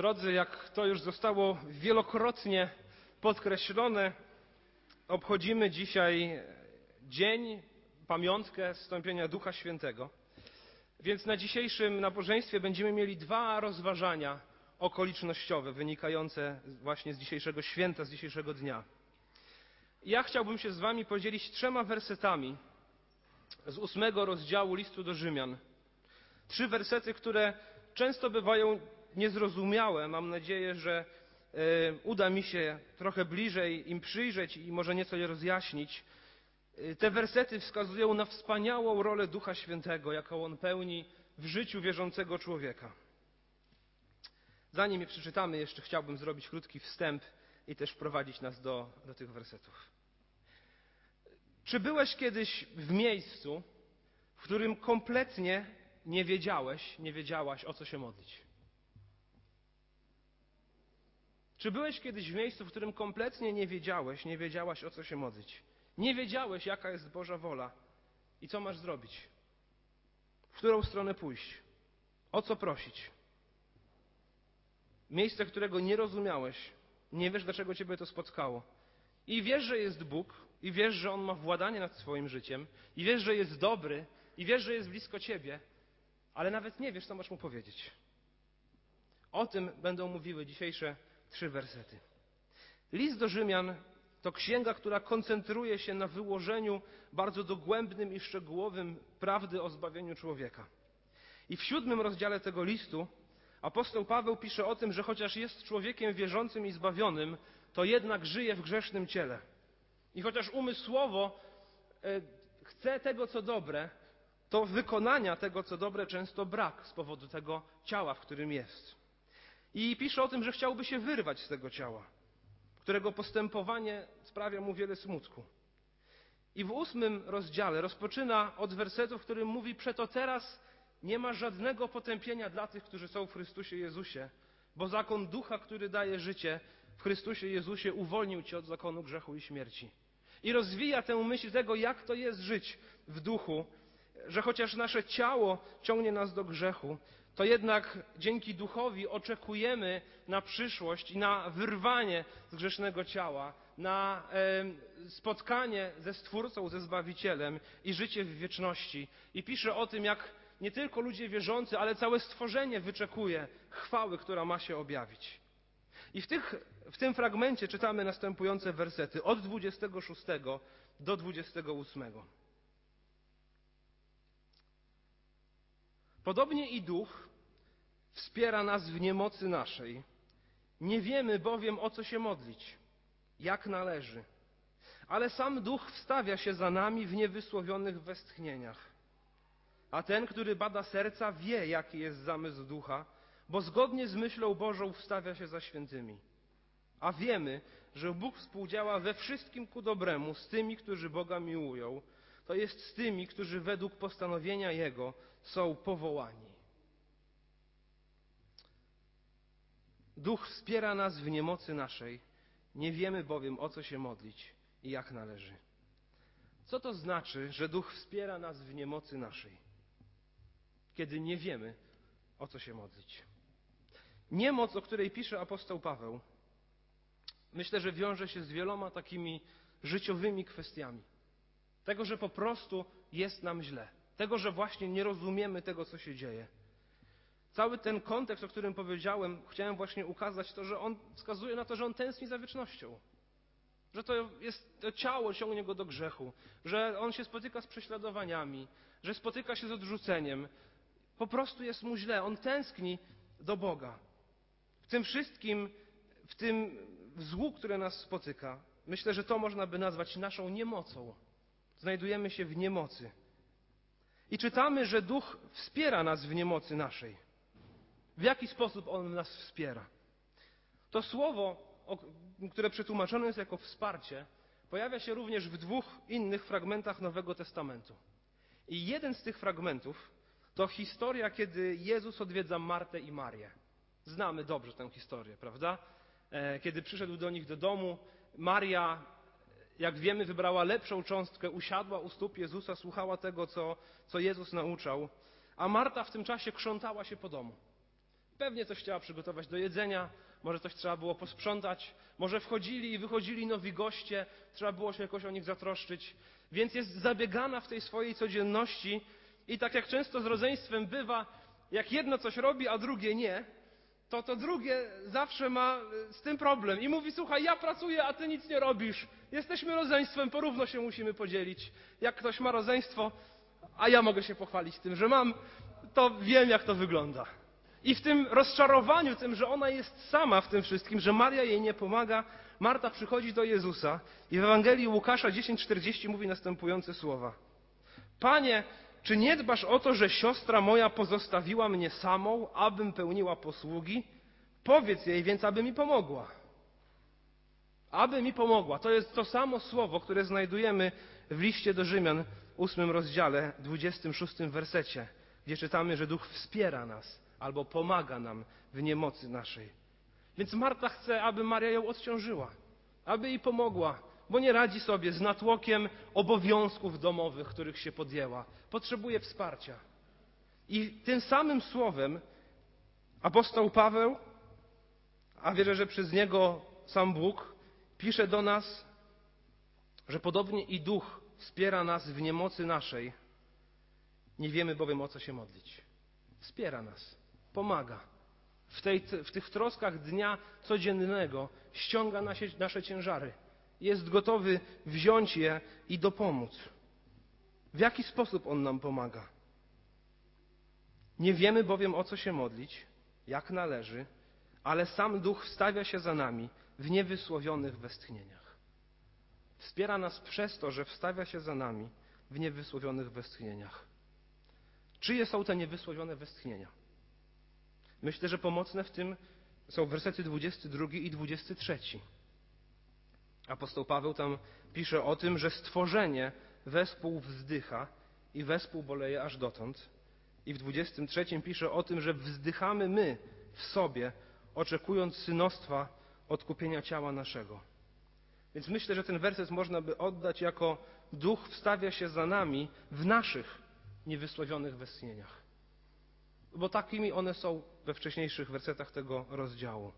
Drodzy, jak to już zostało wielokrotnie podkreślone, obchodzimy dzisiaj dzień, pamiątkę zstąpienia Ducha Świętego. Więc na dzisiejszym nabożeństwie będziemy mieli dwa rozważania okolicznościowe wynikające właśnie z dzisiejszego święta, z dzisiejszego dnia. Ja chciałbym się z Wami podzielić trzema wersetami z ósmego rozdziału listu do Rzymian. Trzy wersety, które często bywają niezrozumiałe. Mam nadzieję, że e, uda mi się trochę bliżej im przyjrzeć i może nieco je rozjaśnić. E, te wersety wskazują na wspaniałą rolę Ducha Świętego, jaką on pełni w życiu wierzącego człowieka. Zanim je przeczytamy, jeszcze chciałbym zrobić krótki wstęp i też wprowadzić nas do, do tych wersetów. Czy byłeś kiedyś w miejscu, w którym kompletnie nie wiedziałeś, nie wiedziałaś o co się modlić? Czy byłeś kiedyś w miejscu, w którym kompletnie nie wiedziałeś, nie wiedziałaś o co się modlić? Nie wiedziałeś, jaka jest Boża wola i co masz zrobić? W którą stronę pójść? O co prosić? Miejsce, którego nie rozumiałeś, nie wiesz, dlaczego ciebie to spotkało. I wiesz, że jest Bóg, i wiesz, że On ma władanie nad swoim życiem, i wiesz, że jest dobry, i wiesz, że jest blisko ciebie, ale nawet nie wiesz, co masz mu powiedzieć. O tym będą mówiły dzisiejsze trzy wersety. List do Rzymian to księga, która koncentruje się na wyłożeniu bardzo dogłębnym i szczegółowym prawdy o zbawieniu człowieka. I w siódmym rozdziale tego listu apostoł Paweł pisze o tym, że chociaż jest człowiekiem wierzącym i zbawionym, to jednak żyje w grzesznym ciele. I chociaż umysłowo e, chce tego, co dobre, to wykonania tego, co dobre, często brak z powodu tego ciała, w którym jest. I pisze o tym, że chciałby się wyrwać z tego ciała, którego postępowanie sprawia mu wiele smutku. I w ósmym rozdziale rozpoczyna od wersetu, w którym mówi: Przeto teraz nie ma żadnego potępienia dla tych, którzy są w Chrystusie Jezusie, bo zakon ducha, który daje życie w Chrystusie Jezusie, uwolnił cię od zakonu grzechu i śmierci. I rozwija tę myśl tego, jak to jest żyć w duchu, że chociaż nasze ciało ciągnie nas do grzechu, to jednak dzięki duchowi oczekujemy na przyszłość i na wyrwanie z grzesznego ciała, na spotkanie ze Stwórcą, ze Zbawicielem i życie w wieczności. I pisze o tym, jak nie tylko ludzie wierzący, ale całe stworzenie wyczekuje chwały, która ma się objawić. I w, tych, w tym fragmencie czytamy następujące wersety od 26 do 28. Podobnie i duch wspiera nas w niemocy naszej. Nie wiemy bowiem o co się modlić, jak należy. Ale sam duch wstawia się za nami w niewysłowionych westchnieniach. A ten, który bada serca, wie, jaki jest zamysł ducha, bo zgodnie z myślą Bożą wstawia się za świętymi. A wiemy, że Bóg współdziała we wszystkim ku dobremu z tymi, którzy Boga miłują, to jest z tymi, którzy według postanowienia Jego są powołani. Duch wspiera nas w niemocy naszej, nie wiemy bowiem o co się modlić i jak należy. Co to znaczy, że Duch wspiera nas w niemocy naszej, kiedy nie wiemy o co się modlić? Niemoc, o której pisze apostoł Paweł, myślę, że wiąże się z wieloma takimi życiowymi kwestiami. Tego, że po prostu jest nam źle. Tego, że właśnie nie rozumiemy tego, co się dzieje. Cały ten kontekst, o którym powiedziałem, chciałem właśnie ukazać to, że on wskazuje na to, że on tęskni za wiecznością. Że to jest to ciało ciągnie go do grzechu, że on się spotyka z prześladowaniami, że spotyka się z odrzuceniem. Po prostu jest mu źle. On tęskni do Boga. W tym wszystkim, w tym złu, które nas spotyka, myślę, że to można by nazwać naszą niemocą. Znajdujemy się w niemocy. I czytamy, że duch wspiera nas w niemocy naszej. W jaki sposób on nas wspiera? To słowo, które przetłumaczone jest jako wsparcie, pojawia się również w dwóch innych fragmentach Nowego Testamentu. I jeden z tych fragmentów to historia, kiedy Jezus odwiedza Martę i Marię. Znamy dobrze tę historię, prawda? E, kiedy przyszedł do nich do domu, Maria jak wiemy, wybrała lepszą cząstkę, usiadła u stóp Jezusa, słuchała tego, co, co Jezus nauczał, a Marta w tym czasie krzątała się po domu. Pewnie coś chciała przygotować do jedzenia, może coś trzeba było posprzątać, może wchodzili i wychodzili nowi goście, trzeba było się jakoś o nich zatroszczyć. Więc jest zabiegana w tej swojej codzienności i tak jak często z rodzeństwem bywa, jak jedno coś robi, a drugie nie, to to drugie zawsze ma z tym problem i mówi: Słuchaj, ja pracuję, a ty nic nie robisz. Jesteśmy rodzeństwem, porówno się musimy podzielić. Jak ktoś ma rodzeństwo, a ja mogę się pochwalić tym, że mam, to wiem, jak to wygląda. I w tym rozczarowaniu, tym, że ona jest sama w tym wszystkim, że Maria jej nie pomaga, Marta przychodzi do Jezusa i w Ewangelii Łukasza 10:40 mówi następujące słowa: Panie, czy nie dbasz o to, że siostra moja pozostawiła mnie samą, abym pełniła posługi? Powiedz jej więc, aby mi pomogła. Aby mi pomogła. To jest to samo słowo, które znajdujemy w liście do Rzymian, ósmym rozdziale, 26 wersecie, gdzie czytamy, że Duch wspiera nas albo pomaga nam w niemocy naszej. Więc Marta chce, aby Maria ją odciążyła, aby jej pomogła, bo nie radzi sobie z natłokiem obowiązków domowych, których się podjęła. Potrzebuje wsparcia. I tym samym słowem apostoł Paweł, a wierzę, że przez niego sam Bóg, pisze do nas, że podobnie i duch wspiera nas w niemocy naszej. Nie wiemy bowiem o co się modlić. Wspiera nas, pomaga. W, tej, w tych troskach dnia codziennego ściąga nasze, nasze ciężary jest gotowy wziąć je i dopomóc. W jaki sposób On nam pomaga? Nie wiemy bowiem o co się modlić, jak należy, ale sam Duch wstawia się za nami w niewysłowionych westchnieniach. Wspiera nas przez to, że wstawia się za nami w niewysłowionych westchnieniach. Czyje są te niewysłowione westchnienia? Myślę, że pomocne w tym są wersety 22 i 23. Apostoł Paweł tam pisze o tym, że stworzenie wespół wzdycha i wespół boleje aż dotąd. I w 23 pisze o tym, że wzdychamy my w sobie, oczekując synostwa odkupienia ciała naszego. Więc myślę, że ten werset można by oddać jako duch wstawia się za nami w naszych niewysłowionych westchnieniach. Bo takimi one są we wcześniejszych wersetach tego rozdziału.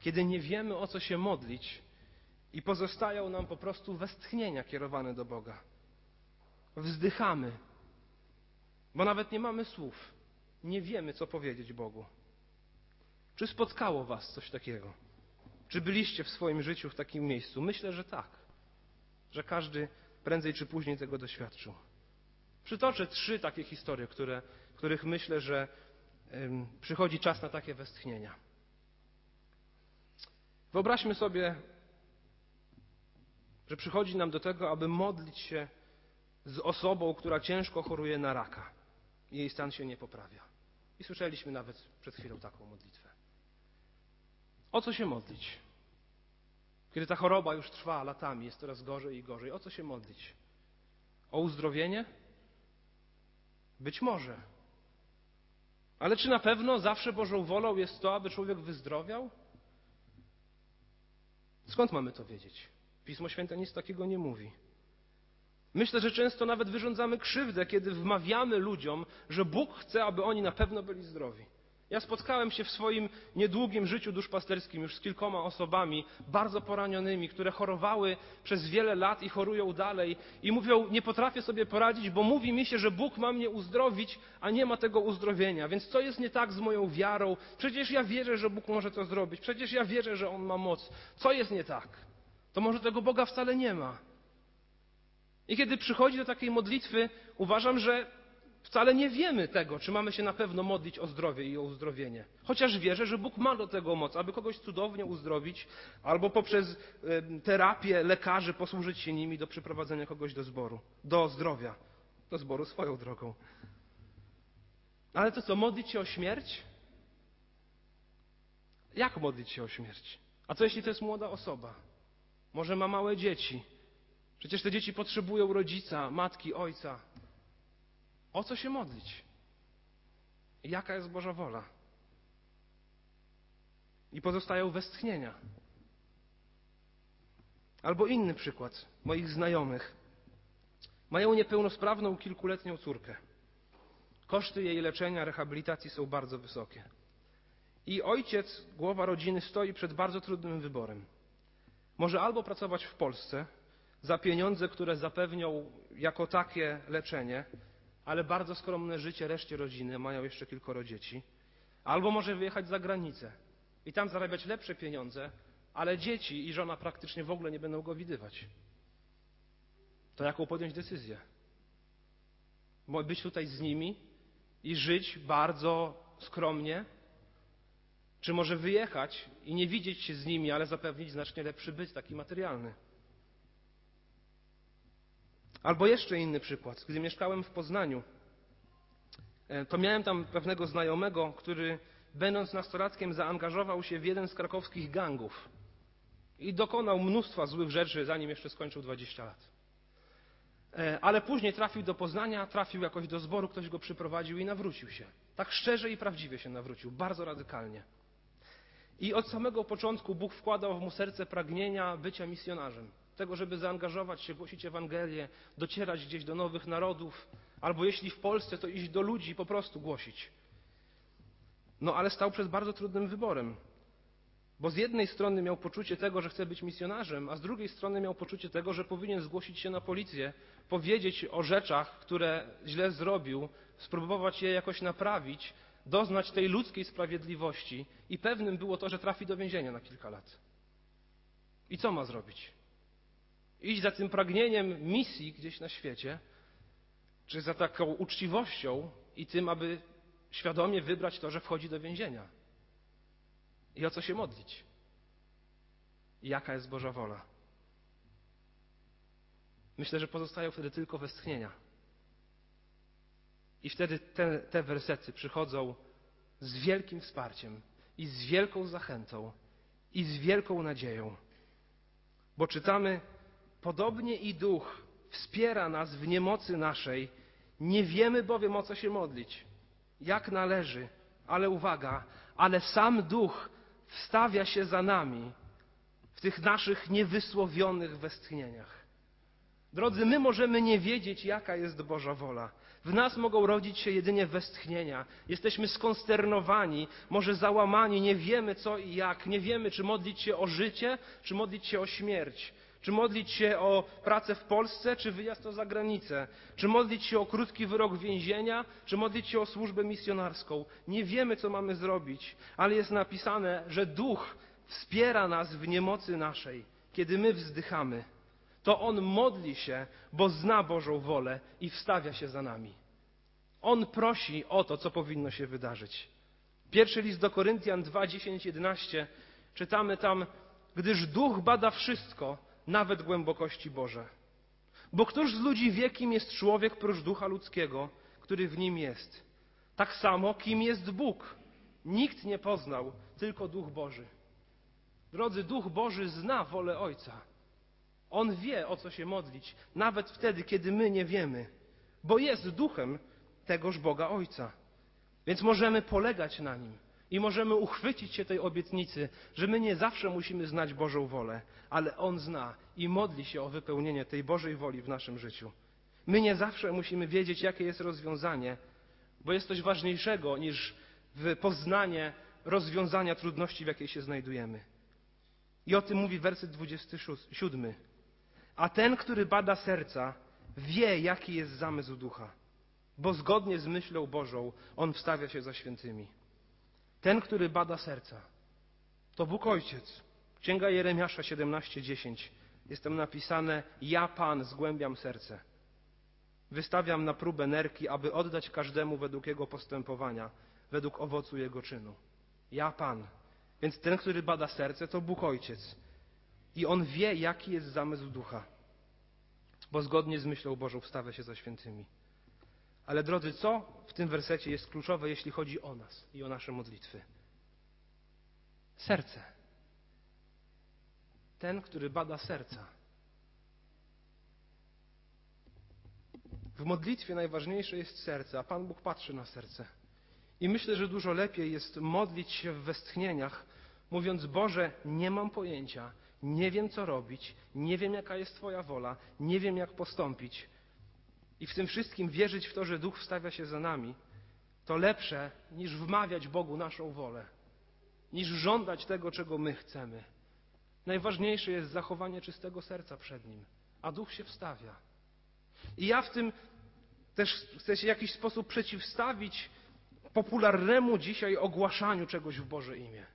Kiedy nie wiemy o co się modlić, i pozostają nam po prostu westchnienia kierowane do Boga. Wzdychamy, bo nawet nie mamy słów. Nie wiemy, co powiedzieć Bogu. Czy spotkało Was coś takiego? Czy byliście w swoim życiu w takim miejscu? Myślę, że tak. Że każdy prędzej czy później tego doświadczył. Przytoczę trzy takie historie, które, których myślę, że ym, przychodzi czas na takie westchnienia. Wyobraźmy sobie że przychodzi nam do tego, aby modlić się z osobą, która ciężko choruje na raka jej stan się nie poprawia. I słyszeliśmy nawet przed chwilą taką modlitwę. O co się modlić? Kiedy ta choroba już trwa latami, jest coraz gorzej i gorzej, o co się modlić? O uzdrowienie? Być może. Ale czy na pewno zawsze Bożą wolą jest to, aby człowiek wyzdrowiał? Skąd mamy to wiedzieć? Pismo Święte nic takiego nie mówi. Myślę, że często nawet wyrządzamy krzywdę, kiedy wmawiamy ludziom, że Bóg chce, aby oni na pewno byli zdrowi. Ja spotkałem się w swoim niedługim życiu duszpasterskim już z kilkoma osobami bardzo poranionymi, które chorowały przez wiele lat i chorują dalej i mówią, nie potrafię sobie poradzić, bo mówi mi się, że Bóg ma mnie uzdrowić, a nie ma tego uzdrowienia. Więc co jest nie tak z moją wiarą? Przecież ja wierzę, że Bóg może to zrobić. Przecież ja wierzę, że On ma moc. Co jest nie tak? to może tego Boga wcale nie ma. I kiedy przychodzi do takiej modlitwy, uważam, że wcale nie wiemy tego, czy mamy się na pewno modlić o zdrowie i o uzdrowienie. Chociaż wierzę, że Bóg ma do tego moc, aby kogoś cudownie uzdrowić, albo poprzez terapię lekarzy posłużyć się nimi do przyprowadzenia kogoś do zboru, do zdrowia, do zboru swoją drogą. Ale to co, modlić się o śmierć? Jak modlić się o śmierć? A co jeśli to jest młoda osoba? Może ma małe dzieci. Przecież te dzieci potrzebują rodzica, matki, ojca. O co się modlić? Jaka jest Boża wola? I pozostają westchnienia. Albo inny przykład moich znajomych. Mają niepełnosprawną kilkuletnią córkę. Koszty jej leczenia, rehabilitacji są bardzo wysokie. I ojciec, głowa rodziny, stoi przed bardzo trudnym wyborem. Może albo pracować w Polsce za pieniądze, które zapewnią jako takie leczenie, ale bardzo skromne życie reszcie rodziny, mają jeszcze kilkoro dzieci, albo może wyjechać za granicę i tam zarabiać lepsze pieniądze, ale dzieci i żona praktycznie w ogóle nie będą go widywać. To jaką podjąć decyzję? Być tutaj z nimi i żyć bardzo skromnie, czy może wyjechać i nie widzieć się z nimi, ale zapewnić znacznie lepszy byt, taki materialny? Albo jeszcze inny przykład. Gdy mieszkałem w Poznaniu, e, to miałem tam pewnego znajomego, który będąc nastolatkiem zaangażował się w jeden z krakowskich gangów i dokonał mnóstwa złych rzeczy, zanim jeszcze skończył 20 lat. E, ale później trafił do Poznania, trafił jakoś do zboru, ktoś go przyprowadził i nawrócił się. Tak szczerze i prawdziwie się nawrócił, bardzo radykalnie. I od samego początku Bóg wkładał w mu serce pragnienia bycia misjonarzem. Tego, żeby zaangażować się, głosić Ewangelię, docierać gdzieś do nowych narodów, albo jeśli w Polsce, to iść do ludzi po prostu głosić. No ale stał przed bardzo trudnym wyborem. Bo z jednej strony miał poczucie tego, że chce być misjonarzem, a z drugiej strony miał poczucie tego, że powinien zgłosić się na policję, powiedzieć o rzeczach, które źle zrobił, spróbować je jakoś naprawić, doznać tej ludzkiej sprawiedliwości i pewnym było to, że trafi do więzienia na kilka lat. I co ma zrobić? Iść za tym pragnieniem misji gdzieś na świecie, czy za taką uczciwością i tym, aby świadomie wybrać to, że wchodzi do więzienia. I o co się modlić? I jaka jest Boża wola? Myślę, że pozostają wtedy tylko westchnienia. I wtedy te, te wersety przychodzą z wielkim wsparciem i z wielką zachętą i z wielką nadzieją. Bo czytamy, podobnie i duch wspiera nas w niemocy naszej, nie wiemy bowiem o co się modlić, jak należy, ale uwaga, ale sam duch wstawia się za nami w tych naszych niewysłowionych westchnieniach. Drodzy, my możemy nie wiedzieć, jaka jest Boża wola. W nas mogą rodzić się jedynie westchnienia. Jesteśmy skonsternowani, może załamani, nie wiemy co i jak. Nie wiemy, czy modlić się o życie, czy modlić się o śmierć. Czy modlić się o pracę w Polsce, czy wyjazd za granicę? Czy modlić się o krótki wyrok więzienia, czy modlić się o służbę misjonarską? Nie wiemy, co mamy zrobić, ale jest napisane, że Duch wspiera nas w niemocy naszej, kiedy my wzdychamy. To On modli się, bo zna Bożą wolę i wstawia się za nami. On prosi o to, co powinno się wydarzyć. Pierwszy list do Koryntian 2, 10, 11 czytamy tam, gdyż duch bada wszystko, nawet głębokości Boże. Bo któż z ludzi wie, kim jest człowiek prócz ducha ludzkiego, który w nim jest? Tak samo, kim jest Bóg. Nikt nie poznał, tylko Duch Boży. Drodzy, Duch Boży zna wolę Ojca. On wie, o co się modlić, nawet wtedy, kiedy my nie wiemy, bo jest duchem tegoż Boga Ojca. Więc możemy polegać na nim. I możemy uchwycić się tej obietnicy, że my nie zawsze musimy znać Bożą wolę, ale On zna i modli się o wypełnienie tej Bożej woli w naszym życiu. My nie zawsze musimy wiedzieć, jakie jest rozwiązanie, bo jest coś ważniejszego niż poznanie rozwiązania trudności, w jakiej się znajdujemy. I o tym mówi werset 27. A ten, który bada serca, wie, jaki jest zamysł ducha, bo zgodnie z myślą Bożą on wstawia się za świętymi. Ten, który bada serca, to Bóg Ojciec. Księga Jeremiasza 17:10 jest tam napisane: Ja, Pan, zgłębiam serce. Wystawiam na próbę nerki, aby oddać każdemu według jego postępowania, według owocu jego czynu. Ja, Pan. Więc ten, który bada serce, to Bóg Ojciec. I on wie, jaki jest zamysł ducha, bo zgodnie z myślą Bożą wstawia się za świętymi. Ale drodzy, co w tym wersecie jest kluczowe, jeśli chodzi o nas i o nasze modlitwy? Serce. Ten, który bada serca. W modlitwie najważniejsze jest serce, a Pan Bóg patrzy na serce. I myślę, że dużo lepiej jest modlić się w westchnieniach, mówiąc: Boże, nie mam pojęcia, nie wiem co robić, nie wiem jaka jest Twoja wola, nie wiem jak postąpić i w tym wszystkim wierzyć w to, że Duch wstawia się za nami, to lepsze niż wmawiać Bogu naszą wolę. niż żądać tego, czego my chcemy. Najważniejsze jest zachowanie czystego serca przed Nim, a duch się wstawia. I ja w tym też chcę się w jakiś sposób przeciwstawić popularnemu dzisiaj ogłaszaniu czegoś w Boże imię.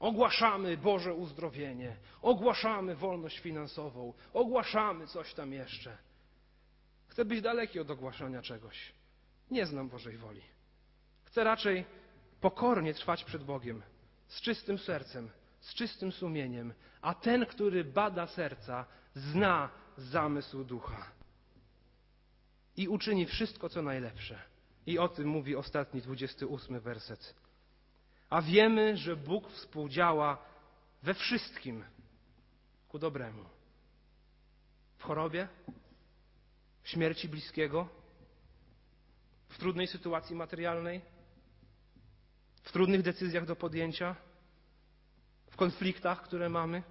Ogłaszamy Boże uzdrowienie, ogłaszamy wolność finansową, ogłaszamy coś tam jeszcze. Chcę być daleki od ogłaszania czegoś. Nie znam Bożej woli. Chcę raczej pokornie trwać przed Bogiem, z czystym sercem, z czystym sumieniem, a ten, który bada serca, zna zamysł ducha i uczyni wszystko, co najlepsze. I o tym mówi ostatni, 28 werset. A wiemy, że Bóg współdziała we wszystkim ku dobremu. W chorobie, śmierci bliskiego, w trudnej sytuacji materialnej, w trudnych decyzjach do podjęcia, w konfliktach, które mamy.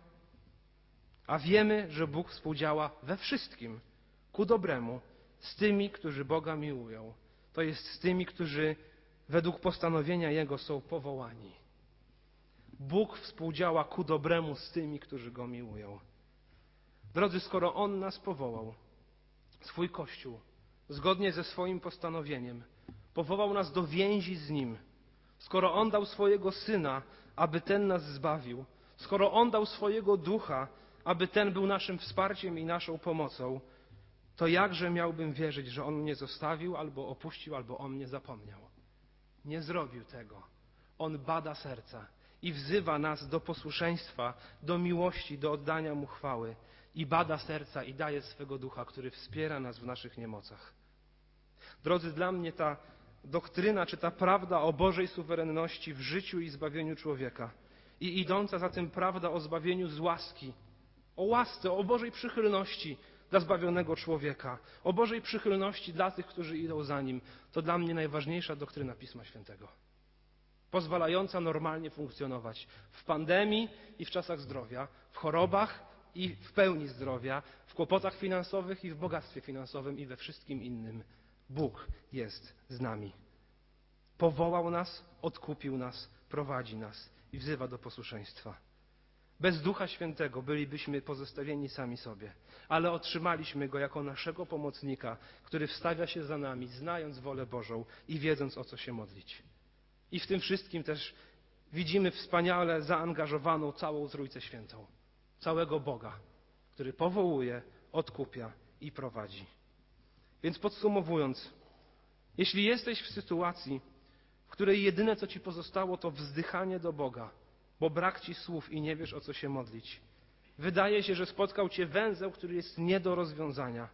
A wiemy, że Bóg współdziała we wszystkim ku dobremu z tymi, którzy Boga miłują. To jest z tymi, którzy według postanowienia Jego są powołani. Bóg współdziała ku dobremu z tymi, którzy Go miłują. Drodzy, skoro On nas powołał, swój Kościół, zgodnie ze swoim postanowieniem, powołał nas do więzi z Nim, skoro On dał swojego Syna, aby ten nas zbawił, skoro On dał swojego Ducha, aby ten był naszym wsparciem i naszą pomocą, to jakże miałbym wierzyć, że On mnie zostawił, albo opuścił, albo On mnie zapomniał? Nie zrobił tego. On bada serca i wzywa nas do posłuszeństwa, do miłości, do oddania Mu chwały. I bada serca i daje swego ducha, który wspiera nas w naszych niemocach. Drodzy, dla mnie ta doktryna, czy ta prawda o Bożej suwerenności w życiu i zbawieniu człowieka i idąca za tym prawda o zbawieniu z łaski, o łasce, o Bożej przychylności dla zbawionego człowieka, o Bożej przychylności dla tych, którzy idą za Nim, to dla mnie najważniejsza doktryna Pisma Świętego. Pozwalająca normalnie funkcjonować w pandemii i w czasach zdrowia, w chorobach i w pełni zdrowia, w kłopotach finansowych i w bogactwie finansowym i we wszystkim innym. Bóg jest z nami. Powołał nas, odkupił nas, prowadzi nas i wzywa do posłuszeństwa. Bez Ducha Świętego bylibyśmy pozostawieni sami sobie, ale otrzymaliśmy Go jako naszego pomocnika, który wstawia się za nami, znając wolę Bożą i wiedząc o co się modlić. I w tym wszystkim też widzimy wspaniale zaangażowaną całą Trójcę Świętą, całego Boga, który powołuje, odkupia i prowadzi. Więc podsumowując, jeśli jesteś w sytuacji, w której jedyne co ci pozostało to wzdychanie do Boga, bo brak ci słów i nie wiesz o co się modlić, wydaje się, że spotkał cię węzeł, który jest nie do rozwiązania,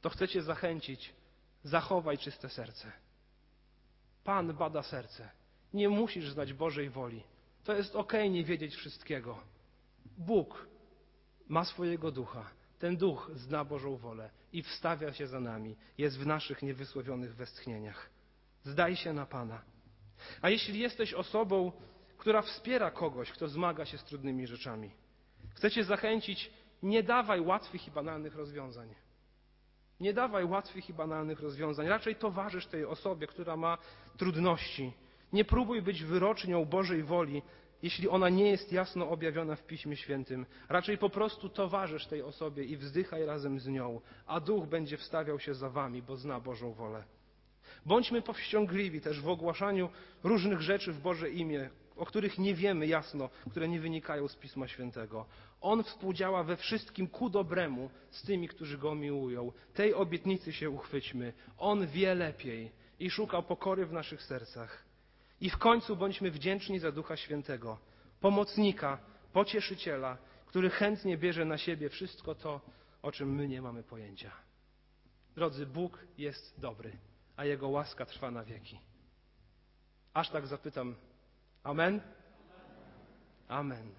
to chcę cię zachęcić, zachowaj czyste serce. Pan bada serce. Nie musisz znać Bożej woli. To jest ok, nie wiedzieć wszystkiego. Bóg ma swojego ducha. Ten duch zna Bożą wolę i wstawia się za nami. Jest w naszych niewysłowionych westchnieniach. Zdaj się na Pana. A jeśli jesteś osobą, która wspiera kogoś, kto zmaga się z trudnymi rzeczami, chcę Cię zachęcić, nie dawaj łatwych i banalnych rozwiązań. Nie dawaj łatwych i banalnych rozwiązań. Raczej towarzysz tej osobie, która ma trudności. Nie próbuj być wyrocznią Bożej woli, jeśli ona nie jest jasno objawiona w Piśmie Świętym. Raczej po prostu towarzysz tej osobie i wzdychaj razem z nią, a Duch będzie wstawiał się za wami, bo zna Bożą wolę. Bądźmy powściągliwi też w ogłaszaniu różnych rzeczy w Boże imię, o których nie wiemy jasno, które nie wynikają z Pisma Świętego. On współdziała we wszystkim ku dobremu z tymi, którzy Go miłują. Tej obietnicy się uchwyćmy. On wie lepiej i szuka pokory w naszych sercach. I w końcu bądźmy wdzięczni za Ducha Świętego, pomocnika, pocieszyciela, który chętnie bierze na siebie wszystko to, o czym my nie mamy pojęcia. Drodzy, Bóg jest dobry, a Jego łaska trwa na wieki. Aż tak zapytam. Amen? Amen.